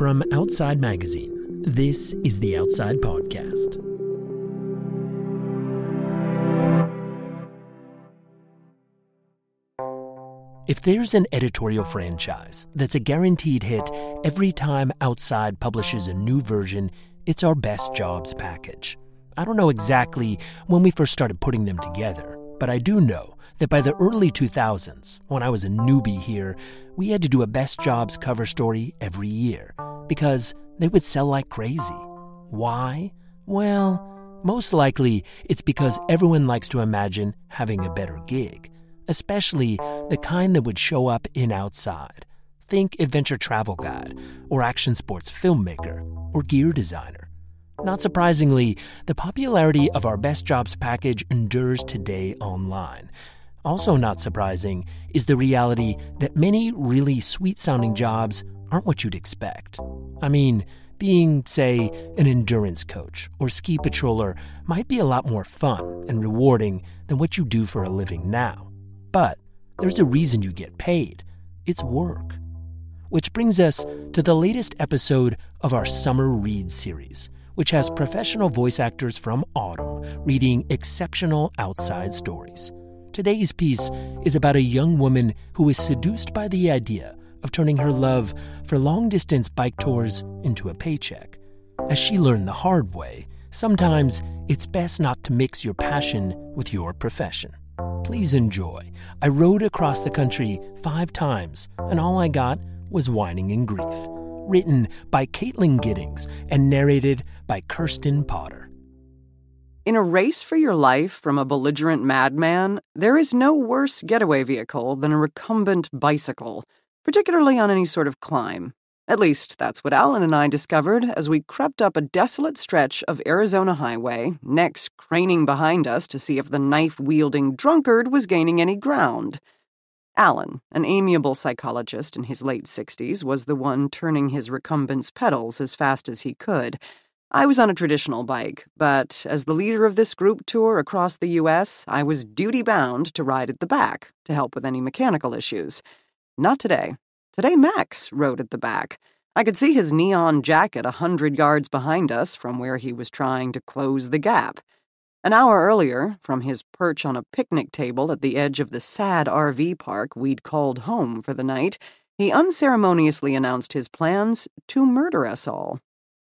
From Outside Magazine, this is the Outside Podcast. If there's an editorial franchise that's a guaranteed hit every time Outside publishes a new version, it's our Best Jobs package. I don't know exactly when we first started putting them together, but I do know that by the early 2000s, when I was a newbie here, we had to do a Best Jobs cover story every year because they would sell like crazy. Why? Well, most likely it's because everyone likes to imagine having a better gig, especially the kind that would show up in Outside. Think adventure travel guide, or action sports filmmaker, or gear designer. Not surprisingly, the popularity of our Best Jobs package endures today online. Also, not surprising is the reality that many really sweet sounding jobs aren't what you'd expect. I mean, being, say, an endurance coach or ski patroller might be a lot more fun and rewarding than what you do for a living now. But there's a reason you get paid it's work. Which brings us to the latest episode of our Summer Read series, which has professional voice actors from Audm reading exceptional outside stories. Today's piece is about a young woman who is seduced by the idea of turning her love for long distance bike tours into a paycheck. As she learned the hard way, sometimes it's best not to mix your passion with your profession. Please enjoy. I rode across the country five times, and all I got was whining and grief. Written by Caitlin Giddings and narrated by Kirsten Potter. In a race for your life from a belligerent madman, there is no worse getaway vehicle than a recumbent bicycle, particularly on any sort of climb. At least, that's what Alan and I discovered as we crept up a desolate stretch of Arizona highway, necks craning behind us to see if the knife wielding drunkard was gaining any ground. Alan, an amiable psychologist in his late 60s, was the one turning his recumbent's pedals as fast as he could I was on a traditional bike, but as the leader of this group tour across the U.S., I was duty bound to ride at the back to help with any mechanical issues. Not today. Today, Max rode at the back. I could see his neon jacket a hundred yards behind us from where he was trying to close the gap. An hour earlier, from his perch on a picnic table at the edge of the sad RV park we'd called home for the night, he unceremoniously announced his plans to murder us all.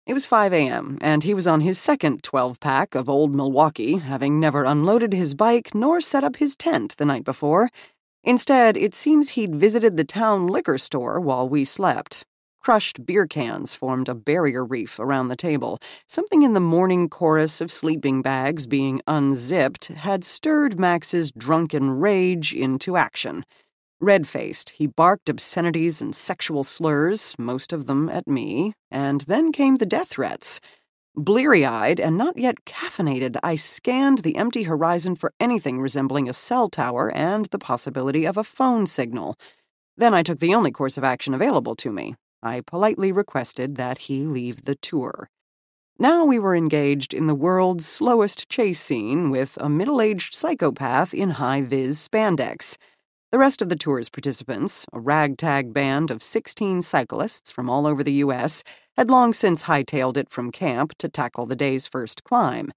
It was 5 a.m., and he was on his second 12 pack of Old Milwaukee, having never unloaded his bike nor set up his tent the night before. Instead, it seems he'd visited the town liquor store while we slept. Crushed beer cans formed a barrier reef around the table. Something in the morning chorus of sleeping bags being unzipped had stirred Max's drunken rage into action. Red faced, he barked obscenities and sexual slurs, most of them at me, and then came the death threats. Bleary eyed and not yet caffeinated, I scanned the empty horizon for anything resembling a cell tower and the possibility of a phone signal. Then I took the only course of action available to me. I politely requested that he leave the tour. Now we were engaged in the world's slowest chase scene with a middle aged psychopath in high vis spandex. The rest of the tour's participants, a ragtag band of 16 cyclists from all over the U.S., had long since hightailed it from camp to tackle the day's first climb.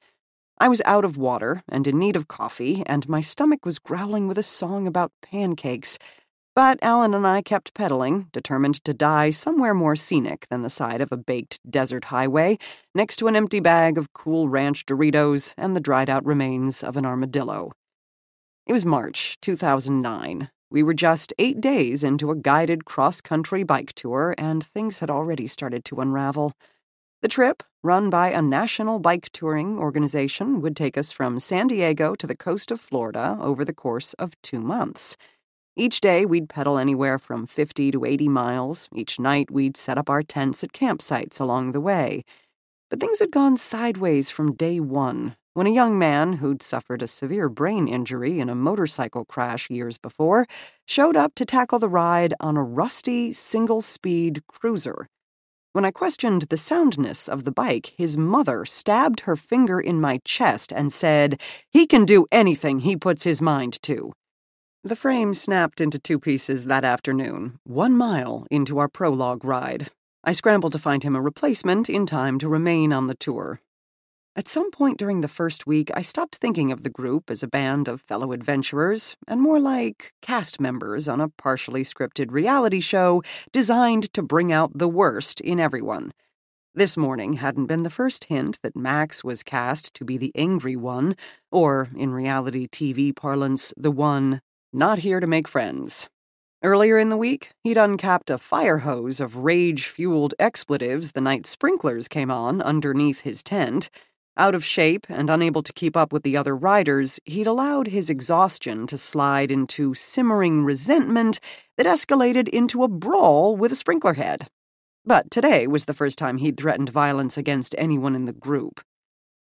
I was out of water and in need of coffee, and my stomach was growling with a song about pancakes. But Alan and I kept pedaling, determined to die somewhere more scenic than the side of a baked desert highway, next to an empty bag of cool ranch Doritos and the dried out remains of an armadillo. It was March 2009. We were just eight days into a guided cross country bike tour, and things had already started to unravel. The trip, run by a national bike touring organization, would take us from San Diego to the coast of Florida over the course of two months. Each day, we'd pedal anywhere from 50 to 80 miles. Each night, we'd set up our tents at campsites along the way. But things had gone sideways from day one when a young man who'd suffered a severe brain injury in a motorcycle crash years before showed up to tackle the ride on a rusty single speed cruiser. When I questioned the soundness of the bike, his mother stabbed her finger in my chest and said, He can do anything he puts his mind to. The frame snapped into two pieces that afternoon, one mile into our prologue ride. I scrambled to find him a replacement in time to remain on the tour. At some point during the first week, I stopped thinking of the group as a band of fellow adventurers and more like cast members on a partially scripted reality show designed to bring out the worst in everyone. This morning hadn't been the first hint that Max was cast to be the angry one, or, in reality TV parlance, the one not here to make friends. Earlier in the week, he'd uncapped a fire hose of rage fueled expletives the night sprinklers came on underneath his tent. Out of shape and unable to keep up with the other riders, he'd allowed his exhaustion to slide into simmering resentment that escalated into a brawl with a sprinkler head. But today was the first time he'd threatened violence against anyone in the group.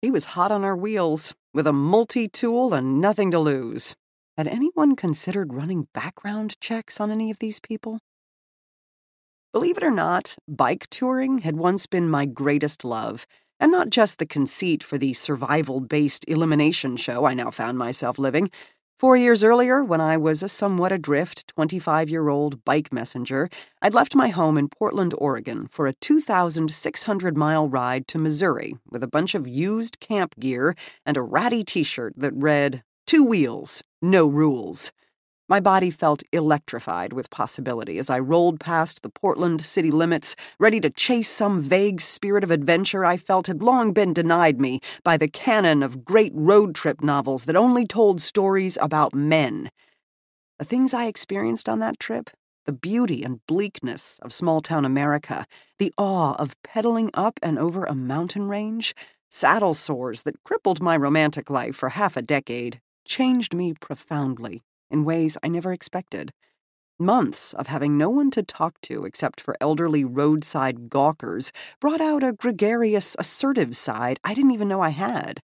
He was hot on our wheels, with a multi tool and nothing to lose. Had anyone considered running background checks on any of these people? Believe it or not, bike touring had once been my greatest love and not just the conceit for the survival based elimination show I now found myself living. Four years earlier, when I was a somewhat adrift 25 year old bike messenger, I'd left my home in Portland, Oregon for a 2,600 mile ride to Missouri with a bunch of used camp gear and a ratty t shirt that read, Two wheels, no rules. My body felt electrified with possibility as I rolled past the Portland city limits, ready to chase some vague spirit of adventure I felt had long been denied me by the canon of great road trip novels that only told stories about men. The things I experienced on that trip, the beauty and bleakness of small town America, the awe of pedaling up and over a mountain range, saddle sores that crippled my romantic life for half a decade, changed me profoundly in ways I never expected. Months of having no one to talk to except for elderly roadside gawkers brought out a gregarious, assertive side I didn't even know I had.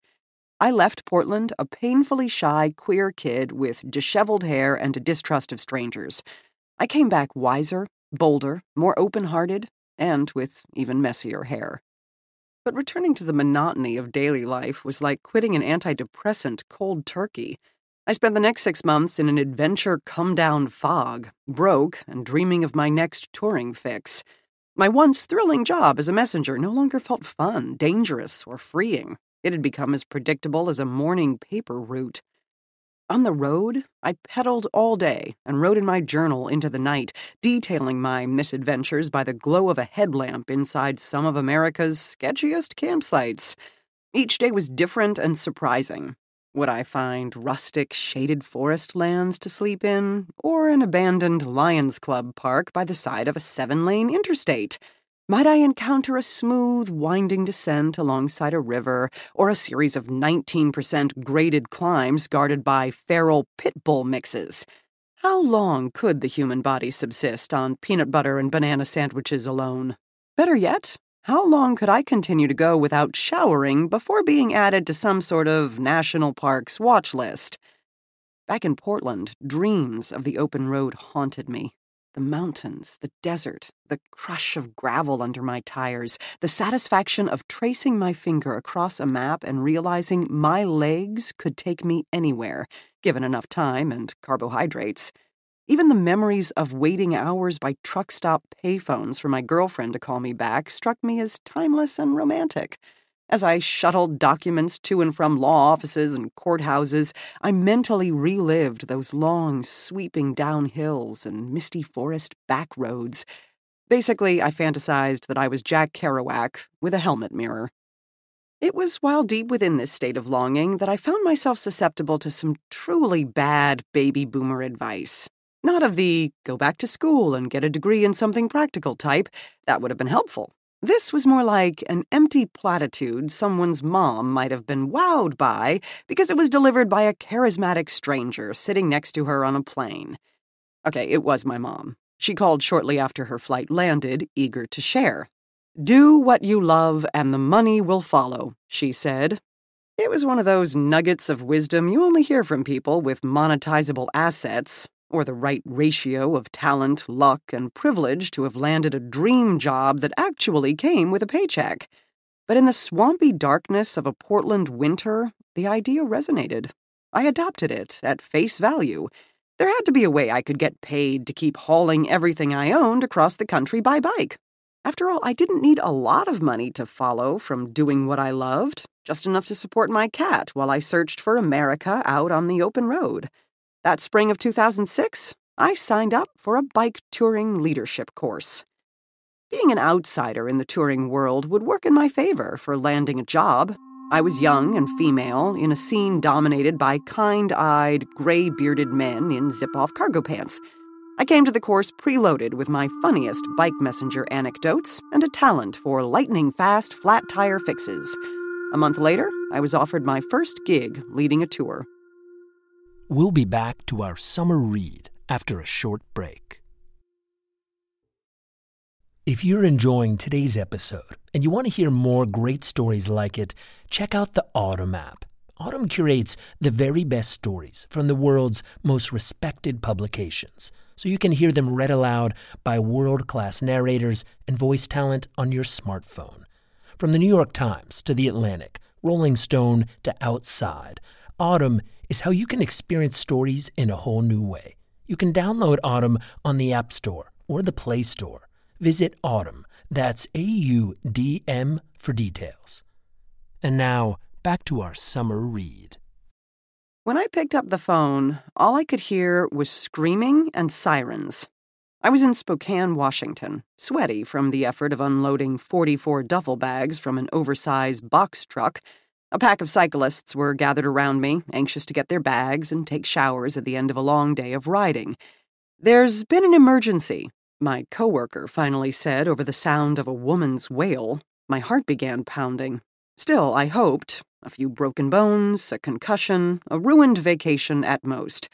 I left Portland a painfully shy, queer kid with disheveled hair and a distrust of strangers. I came back wiser, bolder, more open hearted, and with even messier hair. But returning to the monotony of daily life was like quitting an antidepressant cold turkey. I spent the next six months in an adventure come down fog, broke and dreaming of my next touring fix. My once thrilling job as a messenger no longer felt fun, dangerous, or freeing. It had become as predictable as a morning paper route. On the road, I pedaled all day and wrote in my journal into the night, detailing my misadventures by the glow of a headlamp inside some of America's sketchiest campsites. Each day was different and surprising, would I find rustic, shaded forest lands to sleep in, or an abandoned Lions Club park by the side of a seven lane interstate? Might I encounter a smooth, winding descent alongside a river, or a series of 19% graded climbs guarded by feral pit bull mixes? How long could the human body subsist on peanut butter and banana sandwiches alone? Better yet, how long could I continue to go without showering before being added to some sort of national parks watch list? Back in Portland, dreams of the open road haunted me. The mountains, the desert, the crush of gravel under my tires, the satisfaction of tracing my finger across a map and realizing my legs could take me anywhere, given enough time and carbohydrates. Even the memories of waiting hours by truck stop payphones for my girlfriend to call me back struck me as timeless and romantic. As I shuttled documents to and from law offices and courthouses, I mentally relived those long, sweeping down hills and misty forest back roads. Basically, I fantasized that I was Jack Kerouac with a helmet mirror. It was while deep within this state of longing that I found myself susceptible to some truly bad baby boomer advice. Not of the go back to school and get a degree in something practical type. That would have been helpful. This was more like an empty platitude someone's mom might have been wowed by because it was delivered by a charismatic stranger sitting next to her on a plane. Okay, it was my mom. She called shortly after her flight landed, eager to share. Do what you love and the money will follow, she said. It was one of those nuggets of wisdom you only hear from people with monetizable assets, or the right ratio of talent, luck, and privilege to have landed a dream job that actually came with a paycheck. But in the swampy darkness of a Portland winter, the idea resonated. I adopted it at face value. There had to be a way I could get paid to keep hauling everything I owned across the country by bike. After all, I didn't need a lot of money to follow from doing what I loved, just enough to support my cat while I searched for America out on the open road. That spring of 2006, I signed up for a bike touring leadership course. Being an outsider in the touring world would work in my favor for landing a job. I was young and female in a scene dominated by kind eyed, gray bearded men in zip off cargo pants. I came to the course preloaded with my funniest bike messenger anecdotes and a talent for lightning fast flat tire fixes. A month later, I was offered my first gig leading a tour. We'll be back to our summer read after a short break. If you're enjoying today's episode and you want to hear more great stories like it, check out the Audm app. Audm curates the very best stories from the world's most respected publications, so you can hear them read aloud by world class narrators and voice talent on your smartphone. From the New York Times to The Atlantic, Rolling Stone to Outside, Audm is how you can experience stories in a whole new way. You can download Audm on the App Store or the Play Store. Visit Audm, that's A U D M, for details. And now, back to our summer read. When I picked up the phone, all I could hear was screaming and sirens. I was in Spokane, Washington, sweaty from the effort of unloading 44 duffel bags from an oversized box truck. A pack of cyclists were gathered around me, anxious to get their bags and take showers at the end of a long day of riding. There's been an emergency, my coworker finally said over the sound of a woman's wail. My heart began pounding. Still, I hoped a few broken bones, a concussion, a ruined vacation at most.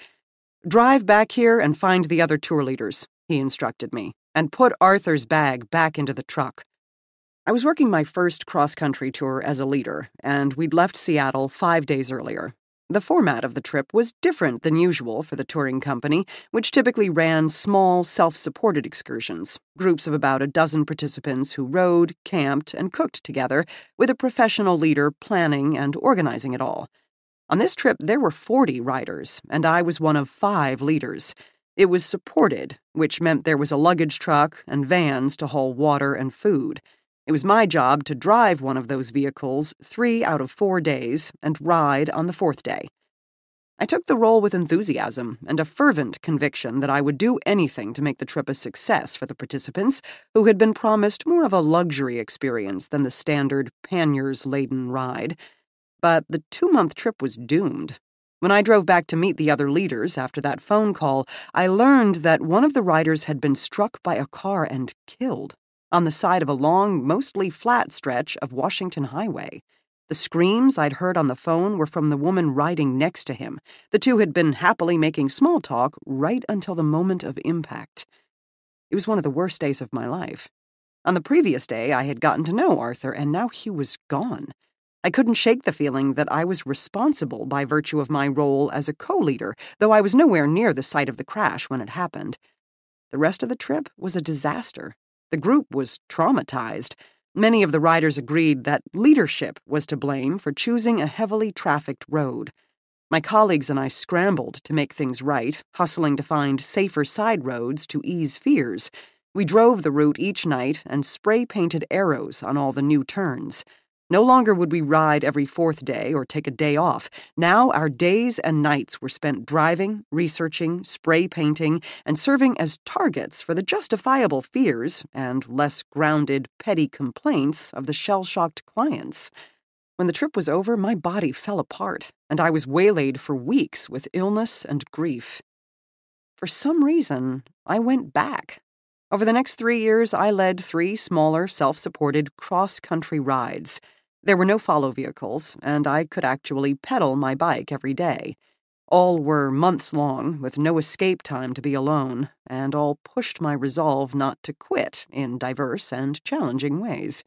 Drive back here and find the other tour leaders, he instructed me, and put Arthur's bag back into the truck. I was working my first cross country tour as a leader, and we'd left Seattle five days earlier. The format of the trip was different than usual for the touring company, which typically ran small, self supported excursions, groups of about a dozen participants who rode, camped, and cooked together, with a professional leader planning and organizing it all. On this trip, there were 40 riders, and I was one of five leaders. It was supported, which meant there was a luggage truck and vans to haul water and food. It was my job to drive one of those vehicles three out of four days and ride on the fourth day. I took the role with enthusiasm and a fervent conviction that I would do anything to make the trip a success for the participants, who had been promised more of a luxury experience than the standard panniers laden ride. But the two month trip was doomed. When I drove back to meet the other leaders after that phone call, I learned that one of the riders had been struck by a car and killed on the side of a long, mostly flat stretch of Washington Highway. The screams I'd heard on the phone were from the woman riding next to him. The two had been happily making small talk right until the moment of impact. It was one of the worst days of my life. On the previous day, I had gotten to know Arthur, and now he was gone. I couldn't shake the feeling that I was responsible by virtue of my role as a co leader, though I was nowhere near the site of the crash when it happened. The rest of the trip was a disaster. The group was traumatized. Many of the riders agreed that leadership was to blame for choosing a heavily trafficked road. My colleagues and I scrambled to make things right, hustling to find safer side roads to ease fears. We drove the route each night and spray painted arrows on all the new turns. No longer would we ride every fourth day or take a day off. Now our days and nights were spent driving, researching, spray painting, and serving as targets for the justifiable fears and less grounded, petty complaints of the shell shocked clients. When the trip was over, my body fell apart, and I was waylaid for weeks with illness and grief. For some reason, I went back. Over the next three years, I led three smaller, self supported cross country rides. There were no follow vehicles, and I could actually pedal my bike every day. All were months long, with no escape time to be alone, and all pushed my resolve not to quit in diverse and challenging ways.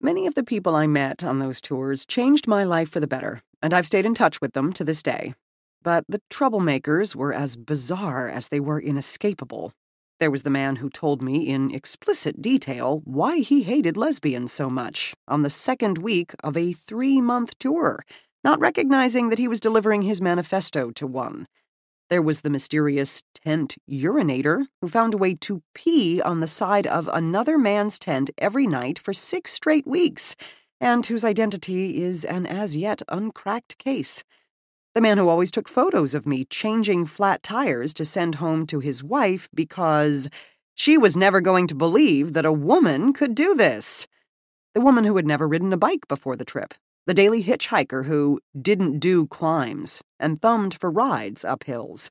Many of the people I met on those tours changed my life for the better, and I've stayed in touch with them to this day. But the troublemakers were as bizarre as they were inescapable, there was the man who told me in explicit detail why he hated lesbians so much on the second week of a three month tour, not recognizing that he was delivering his manifesto to one. There was the mysterious tent urinator who found a way to pee on the side of another man's tent every night for six straight weeks, and whose identity is an as yet uncracked case. The man who always took photos of me changing flat tires to send home to his wife because she was never going to believe that a woman could do this. The woman who had never ridden a bike before the trip. The daily hitchhiker who didn't do climbs and thumbed for rides up hills.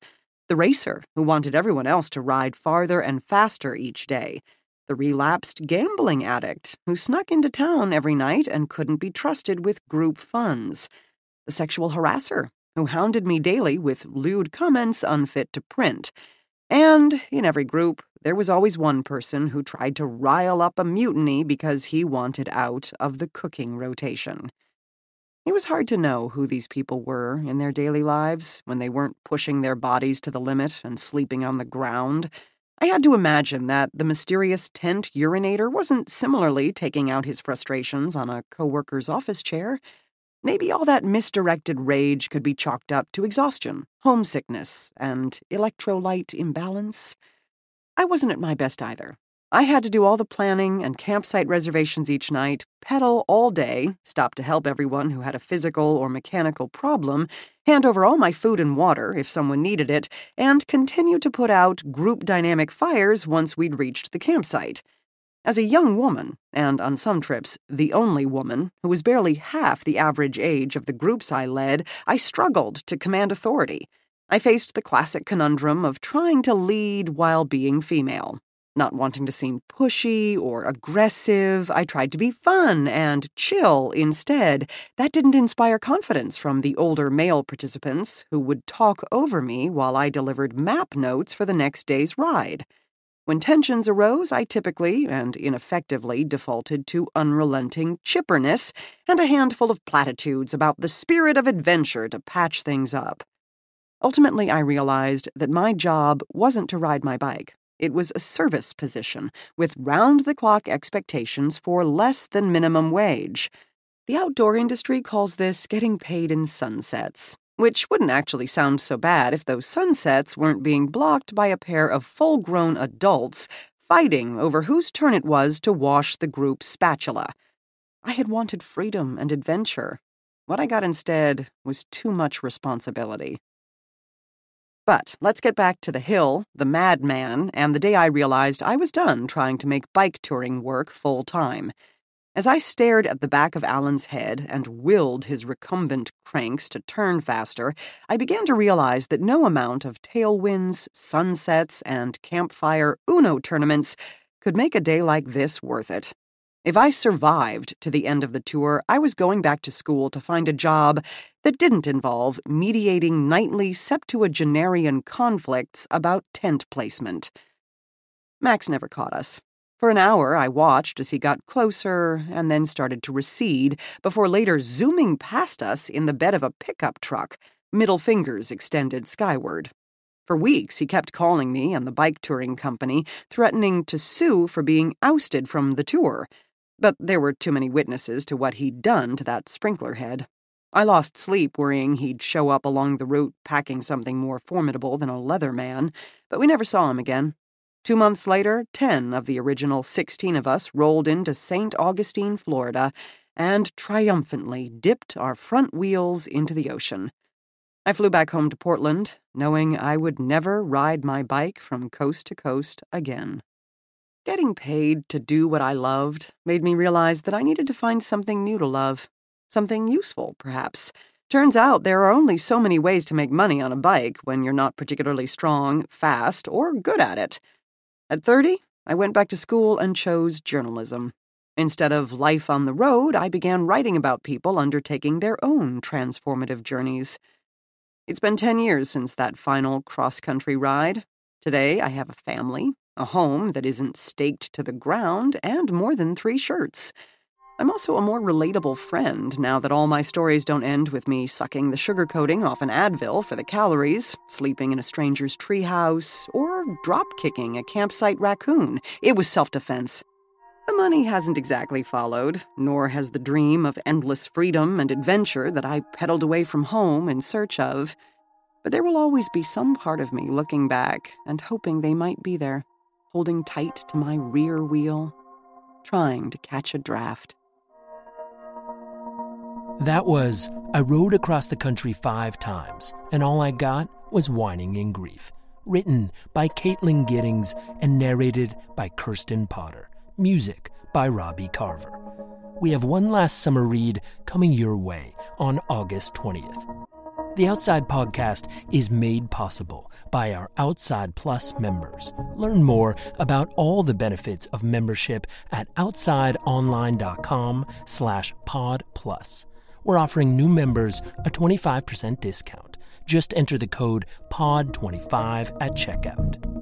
The racer who wanted everyone else to ride farther and faster each day. The relapsed gambling addict who snuck into town every night and couldn't be trusted with group funds. The sexual harasser who hounded me daily with lewd comments unfit to print. And in every group, there was always one person who tried to rile up a mutiny because he wanted out of the cooking rotation. It was hard to know who these people were in their daily lives when they weren't pushing their bodies to the limit and sleeping on the ground. I had to imagine that the mysterious tent urinator wasn't similarly taking out his frustrations on a coworker's office chair. Maybe all that misdirected rage could be chalked up to exhaustion, homesickness, and electrolyte imbalance. I wasn't at my best either. I had to do all the planning and campsite reservations each night, pedal all day, stop to help everyone who had a physical or mechanical problem, hand over all my food and water if someone needed it, and continue to put out group dynamic fires once we'd reached the campsite. As a young woman, and on some trips, the only woman, who was barely half the average age of the groups I led, I struggled to command authority. I faced the classic conundrum of trying to lead while being female. Not wanting to seem pushy or aggressive, I tried to be fun and chill instead. That didn't inspire confidence from the older male participants who would talk over me while I delivered map notes for the next day's ride. When tensions arose, I typically and ineffectively defaulted to unrelenting chipperness and a handful of platitudes about the spirit of adventure to patch things up. Ultimately, I realized that my job wasn't to ride my bike. It was a service position with round the clock expectations for less than minimum wage. The outdoor industry calls this getting paid in sunsets, which wouldn't actually sound so bad if those sunsets weren't being blocked by a pair of full grown adults fighting over whose turn it was to wash the group's spatula. I had wanted freedom and adventure. What I got instead was too much responsibility. But let's get back to the hill, the madman, and the day I realized I was done trying to make bike touring work full time. As I stared at the back of Alan's head and willed his recumbent cranks to turn faster, I began to realize that no amount of tailwinds, sunsets, and campfire Uno tournaments could make a day like this worth it. If I survived to the end of the tour, I was going back to school to find a job that didn't involve mediating nightly septuagenarian conflicts about tent placement. Max never caught us. For an hour, I watched as he got closer and then started to recede before later zooming past us in the bed of a pickup truck, middle fingers extended skyward. For weeks, he kept calling me and the bike touring company, threatening to sue for being ousted from the tour. But there were too many witnesses to what he'd done to that sprinkler head. I lost sleep worrying he'd show up along the route packing something more formidable than a Leatherman, but we never saw him again. Two months later, 10 of the original 16 of us rolled into St. Augustine, Florida, and triumphantly dipped our front wheels into the ocean. I flew back home to Portland, knowing I would never ride my bike from coast to coast again. Getting paid to do what I loved made me realize that I needed to find something new to love, something useful, perhaps. Turns out there are only so many ways to make money on a bike when you're not particularly strong, fast, or good at it. At 30, I went back to school and chose journalism. Instead of life on the road, I began writing about people undertaking their own transformative journeys. It's been 10 years since that final cross country ride. Today, I have a family, a home that isn't staked to the ground, and more than three shirts. I'm also a more relatable friend now that all my stories don't end with me sucking the sugar coating off an Advil for the calories, sleeping in a stranger's treehouse, or drop kicking a campsite raccoon. It was self defense. The money hasn't exactly followed, nor has the dream of endless freedom and adventure that I pedaled away from home in search of. But there will always be some part of me looking back and hoping they might be there, holding tight to my rear wheel, trying to catch a draft. That was I rode across the country five times, and all I got was whining in grief. Written by Caitlin Giddings and narrated by Kirsten Potter. Music by Robbie Carver. We have one last summer read coming your way on August 20th. The Outside Podcast is made possible by our Outside Plus members. Learn more about all the benefits of membership at outsideonline.com slash pod plus. We're offering new members a 25% discount. Just enter the code POD25 at checkout.